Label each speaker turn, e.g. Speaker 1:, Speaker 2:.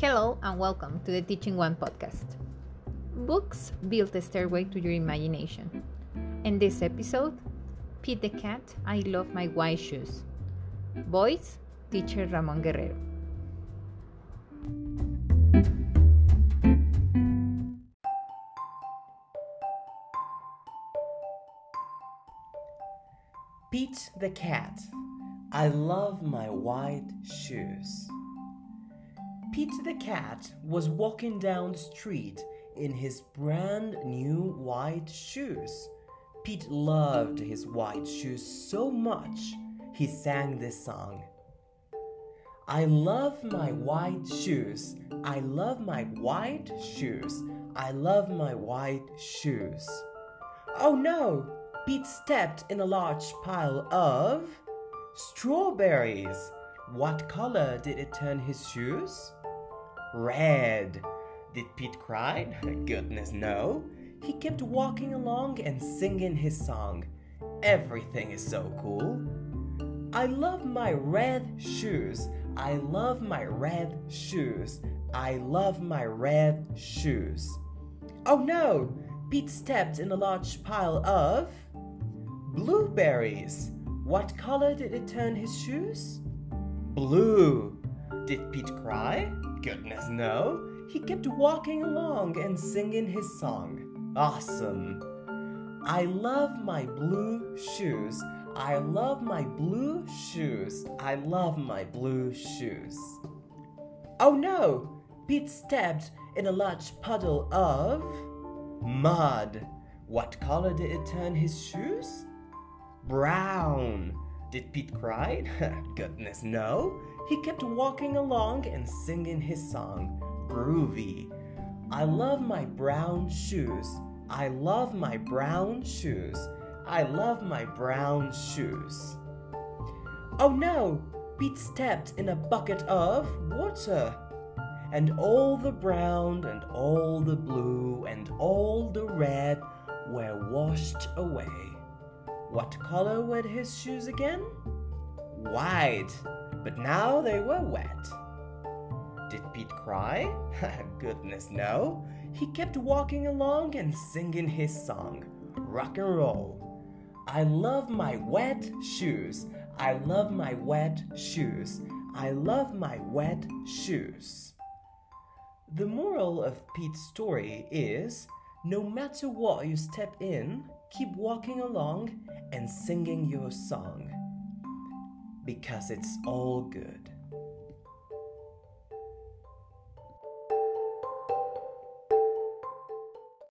Speaker 1: Hello and welcome to the Teaching One podcast. Books build a stairway to your imagination. In this episode, Pete the Cat, I Love My White Shoes. Voice, Teacher Ramon Guerrero.
Speaker 2: Pete the Cat, I love my white shoes. Pete the Cat was walking down the street in his brand new white shoes. Pete loved his white shoes so much, he sang this song. I love my white shoes. I love my white shoes. I love my white shoes. Oh no! Pete stepped in a large pile of strawberries. What color did it turn his shoes? Red. Did Pete cry? Goodness, no. He kept walking along and singing his song. Everything is so cool. I love my red shoes. I love my red shoes. I love my red shoes. Oh no! Pete stepped in a large pile of blueberries. What color did it turn his shoes? Blue. Did Pete cry? Goodness, no. He kept walking along and singing his song. Awesome. I love my blue shoes. I love my blue shoes. I love my blue shoes. Oh no! Pete stepped in a large puddle of mud. What color did it turn his shoes? Brown. Did Pete cry? Goodness, no. He kept walking along and singing his song. Groovy. I love my brown shoes. I love my brown shoes. I love my brown shoes. Oh no! Pete stepped in a bucket of water. And all the brown and all the blue and all the red were washed away. What color were his shoes again? White, but now they were wet. Did Pete cry? Goodness, no. He kept walking along and singing his song, rock and roll. I love my wet shoes. I love my wet shoes. I love my wet shoes. The moral of Pete's story is no matter what you step in, keep walking along and singing your song. Because it's all good.